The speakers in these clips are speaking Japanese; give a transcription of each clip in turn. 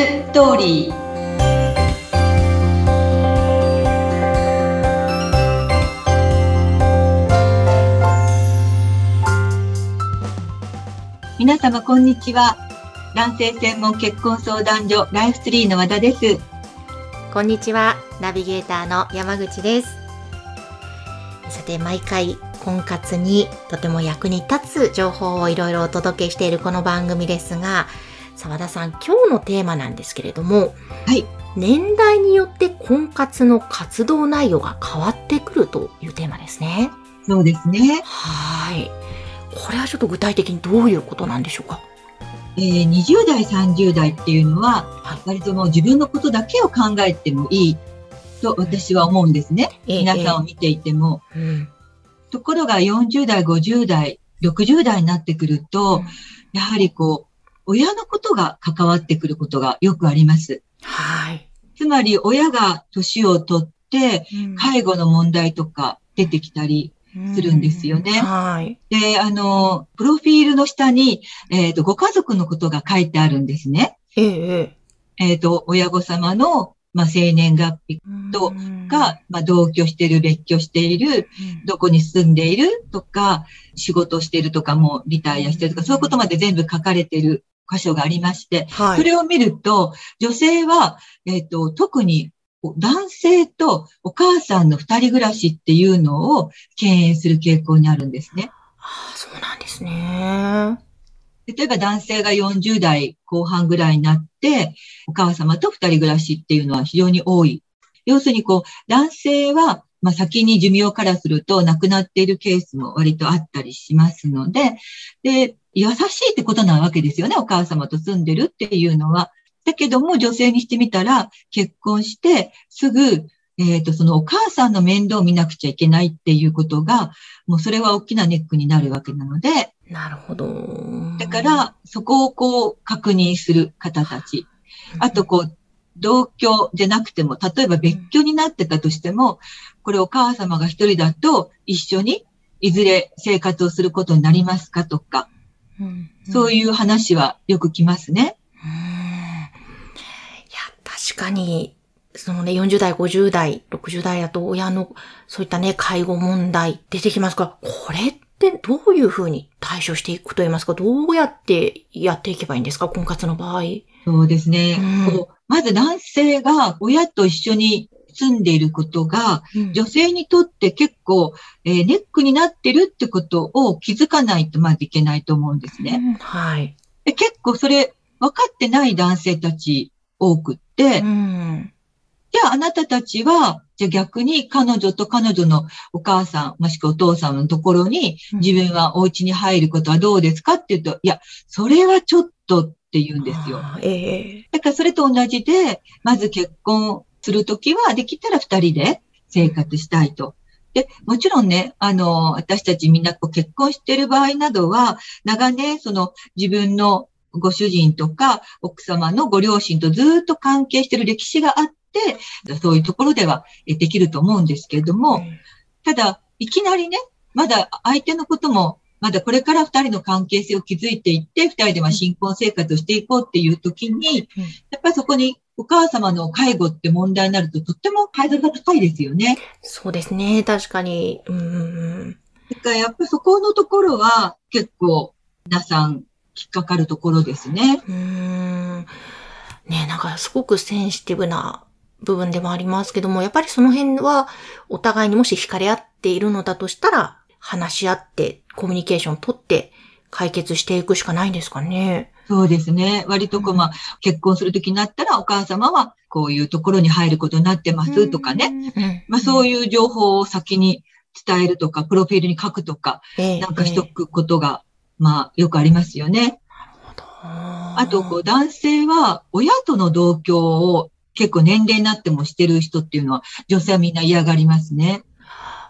ストーリー皆様こんにちは男性専門結婚相談所ライフツリーの和田ですこんにちはナビゲーターの山口ですさて毎回婚活にとても役に立つ情報をいろいろお届けしているこの番組ですが澤田さん今日のテーマなんですけれどもはい。年代によって婚活の活動内容が変わってくるというテーマですね。そうですね。はい。これはちょっと具体的にどういうことなんでしょうか？えー、20代、30代っていうのは、割ともう自分のことだけを考えてもいいと私は思うんですね。皆さんを見ていても。ええうん。ところが40代、50代、60代になってくると、やはりこう、親のことが関わってくることがよくあります。はい。つまり親が年を取って、介護の問題とか出てきたりするんですよねはい。で、あの、プロフィールの下に、えっ、と、ご家族のことが書いてあるんですね。ええええっ、と、親御様の、まあ、生年月日えとが、まあ、同居している、別居している、どこに住んでいるとか、仕事しているとか、もうリタイアしてるとか、そういうことまで全部書かれている箇所がありまして、はい。それを見ると、女性は、えっ、と、特に男性とお母さんの二人暮らしっていうのを敬遠する傾向にあるんですね。ああ、そうなんですね。例えば男性が40代後半ぐらいになって、お母様と二人暮らしっていうのは非常に多い。要するにこう、男性は、まあ、先に寿命からすると亡くなっているケースも割とあったりしますので、で、優しいってことなわけですよね。お母様と住んでるっていうのは。だけども女性にしてみたら、結婚してすぐ、えっ、と、そのお母さんの面倒を見なくちゃいけないっていうことが、もうそれは大きなネックになるわけなので、なるほど。だから、そこをこう確認する方たち。あと、こう、同居じゃなくても、例えば別居になってたとしても、これお母様が一人だと一緒にいずれ生活をすることになりますかとか、うん、そういう話はよく来ますね。うん。いや、確かに、そのね、40代、50代、60代だと親の、そういったね、介護問題出てきますから、これってどういうふうに対処していくと言いますか、どうやってやっていけばいいんですか、婚活の場合。そうですね。うんまず男性が親と一緒に住んでいることが、女性にとって結構、えーネックになってるってことを気づかないとまずいけないと思うんですね。うんはい。で結構それ分かってない男性たち多くって、うん。じゃああなたたちは、じゃあ逆に彼女と彼女のお母さん、もしくはお父さんのところに自分はお家に入ることはどうですかって言うと、いや、それはちょっとって言うんですよ。ええだからそれと同じで、まず結婚するときは、できたら二人で生活したいと。で、もちろんね、あの、私たちみんなこう結婚している場合などは、長年、その自分のご主人とか奥様のご両親とずっと関係している歴史があって、そういうところではえできると思うんですけれども、ただ、いきなりね、まだ相手のことも、まだこれから二人の関係性を築いていって、二人でまあ新婚生活をしていこうっていう時に、うん。やっぱりそこにお母様の介護って問題になるととってもハードルが高いですよね。そうですね、確かに。うん。だからやっぱりそこのところは結構皆さん引っかかるところですね。うーん。ねなんかすごくセンシティブな部分でもありますけども、やっぱりその辺はお互いにもし惹かれ合っているのだとしたら、話し合って、コミュニケーション取って解決していくしかないんですかね。そうですね。割とこう、まあ、結婚するときになったらお母様はこういうところに入ることになってますとかね。ね。まあそういう、情報を先に伝えるとか、プロフィールに書くとか、ええなんかしとくことが、まあよくありますよね。ああと、こう、男性は親との同居を結構年齢になってもしてる人っていうのは、女性はみんな嫌がりますね。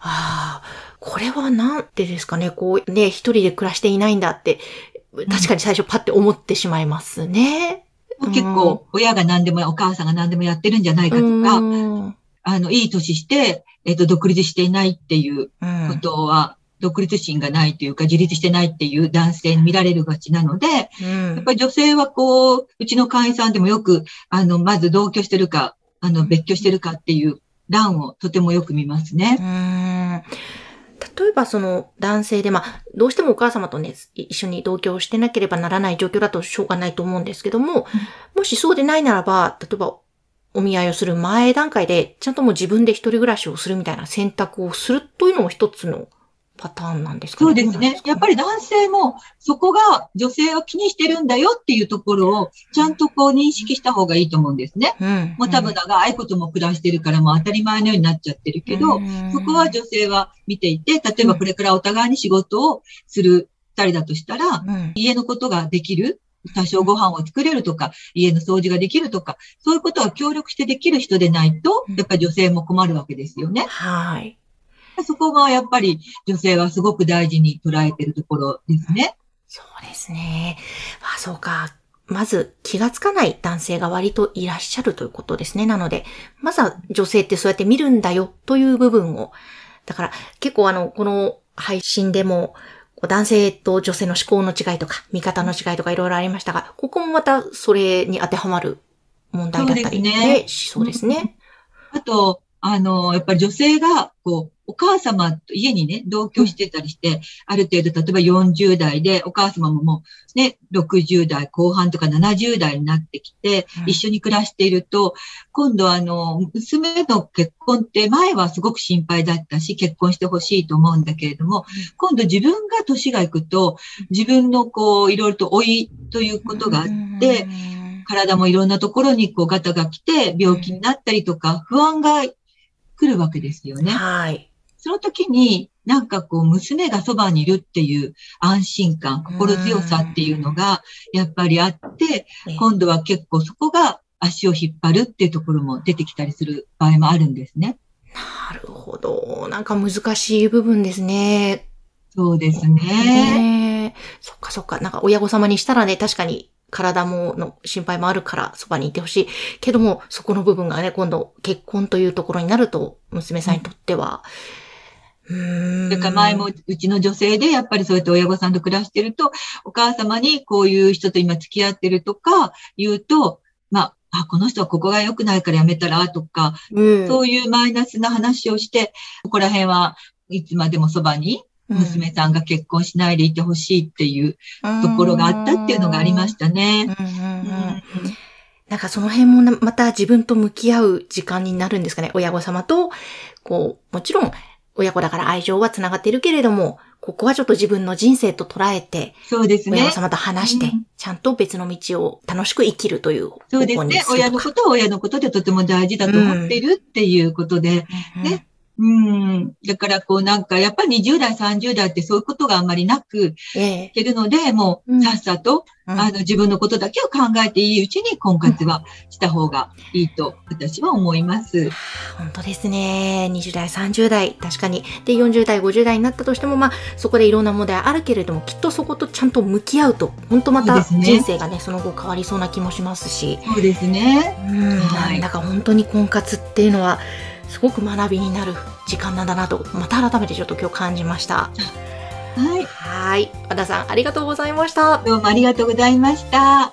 ああ、これはなんてですかね、こうね、一人で暮らしていないんだって、確かに最初パッて思ってしまいますね。結構、親が何でも、お母さんが何でもやってるんじゃないかとか、うん。あの、いい年して、えっ、と、独立していないっていううん。ことは、独立心がないというか、自立してないっていう男性に見られるがちなので、うん。やっぱり女性はこう、うちの会員さんでもよく、あの、まず同居してるか、あの、別居してるかっていう欄をとてもよく見ますうね。ーん例えばその男性で、まあ、どうしてもお母様とね、い一緒に同居してなければならない状況だとしょうがないと思うんですけども、もしそうでないならば、例えばお見合いをする前段階で、ちゃんともう自分で一人暮らしをするみたいな選択をするというのも一つのパターンなんですかそうですね。やっぱり。り男性もそこが女性を気にしてるんだよっていうところをちゃんとこう認識した方がいいと思うんですね。うん。もう多分長いことも暮らしてるからもう当たり前のようになっちゃってるけど、うんそこは女性は見ていて、例えばこれからお互いに仕事をする二人だとしたら、うん。家のことができる多少ご飯を作れるとか、家の掃除ができるとか、そういうことは協力してできる人でないとうん、やっぱり女性も困るわけですよね。はい。そこがやっぱり女性はすごく大事に捉えてるところですね。そうですね。あ、そうか。まず気がつかない男性が割といらっしゃるということですね。なので、まずは女性ってそうやって見るんだよという部分を。だから結構あの、この配信でも、男性と女性の思考の違いとか、見方の違いとかいろいろありましたが、ここもまたそれに当てはまる問題だったりねそうですね。あと、あの、やっぱり女性が、こう、お母様と家にね、同居してたりして、ある程度、例えば40代で、お母様ももう、ね、60代後半とか70代になってきてう、ん一緒に暮らしていると、今度あの、娘の結婚って前はすごく心配だったし、結婚してほしいと思うんだけれども、今度自分が年がいくと、自分のこう、いろいろと老いということがあって、うん、体もいろんなところにこうガタが来て病気になったりとか不安が来るわけですよね。はい。その時になんかこう娘がそばにいるっていう安心感、心強さっていうのがやっぱりあって、え今度は結構そこが足を引っ張るっていうところも出てきたりする場合もあるんですね。なるほど。なんか難しい部分ですね。そうですね。そっかそっか。なんか親御様にしたらね、確かに体もの心配もあるからそばにいてほしい。けども、そこの部分がね、今度結婚というところになると、娘さんにとっては、う。それから前もうちの女性でやっぱりそうやって親御さんと暮らしてると、お母様にこういう人と今付き合ってるとか言うと、まあ、あ、この人はここが良くないからやめたらとか、うん、そういうマイナスな話をして、ここら辺はいつまでもそばに娘さんが結婚しないでいてほしいっていうところがあったっていうのがありましたね。なんかその辺もなまた自分と向き合う時間になるんですかね。親御様と、こう、もちろん親子だから愛情は繋がってるけれども、ここはちょっと自分の人生と捉えて、そうですね親御。様と話して、うんちゃんと別の道を楽しく生きるという方そうです向にね。親のことは親のことでとても大事だと思っているっていうことで、うんねうん。だからこうなんかやっぱり20代、30代ってそういうことがあんまりなくええいけるので、もううんさっさと、うんあの自分のことだけを考えていいうちに婚活はした方がいいと私は思います。本当ですね。20代、30代、確かに。で、40代、50代になったとしても、まあ、そこでいろんな問題あるけれども、きっとそことちゃんと向き合うと、本当また人生がね、その後変わりそうな気もしますし。そうですね。うん、はいなんだか本当に婚活っていうのは、すごく学びになる時間なんだなと、また改めてちょっと今日感じました。はい。はい。和田さん、ありがとうございました。どうもありがとうございました。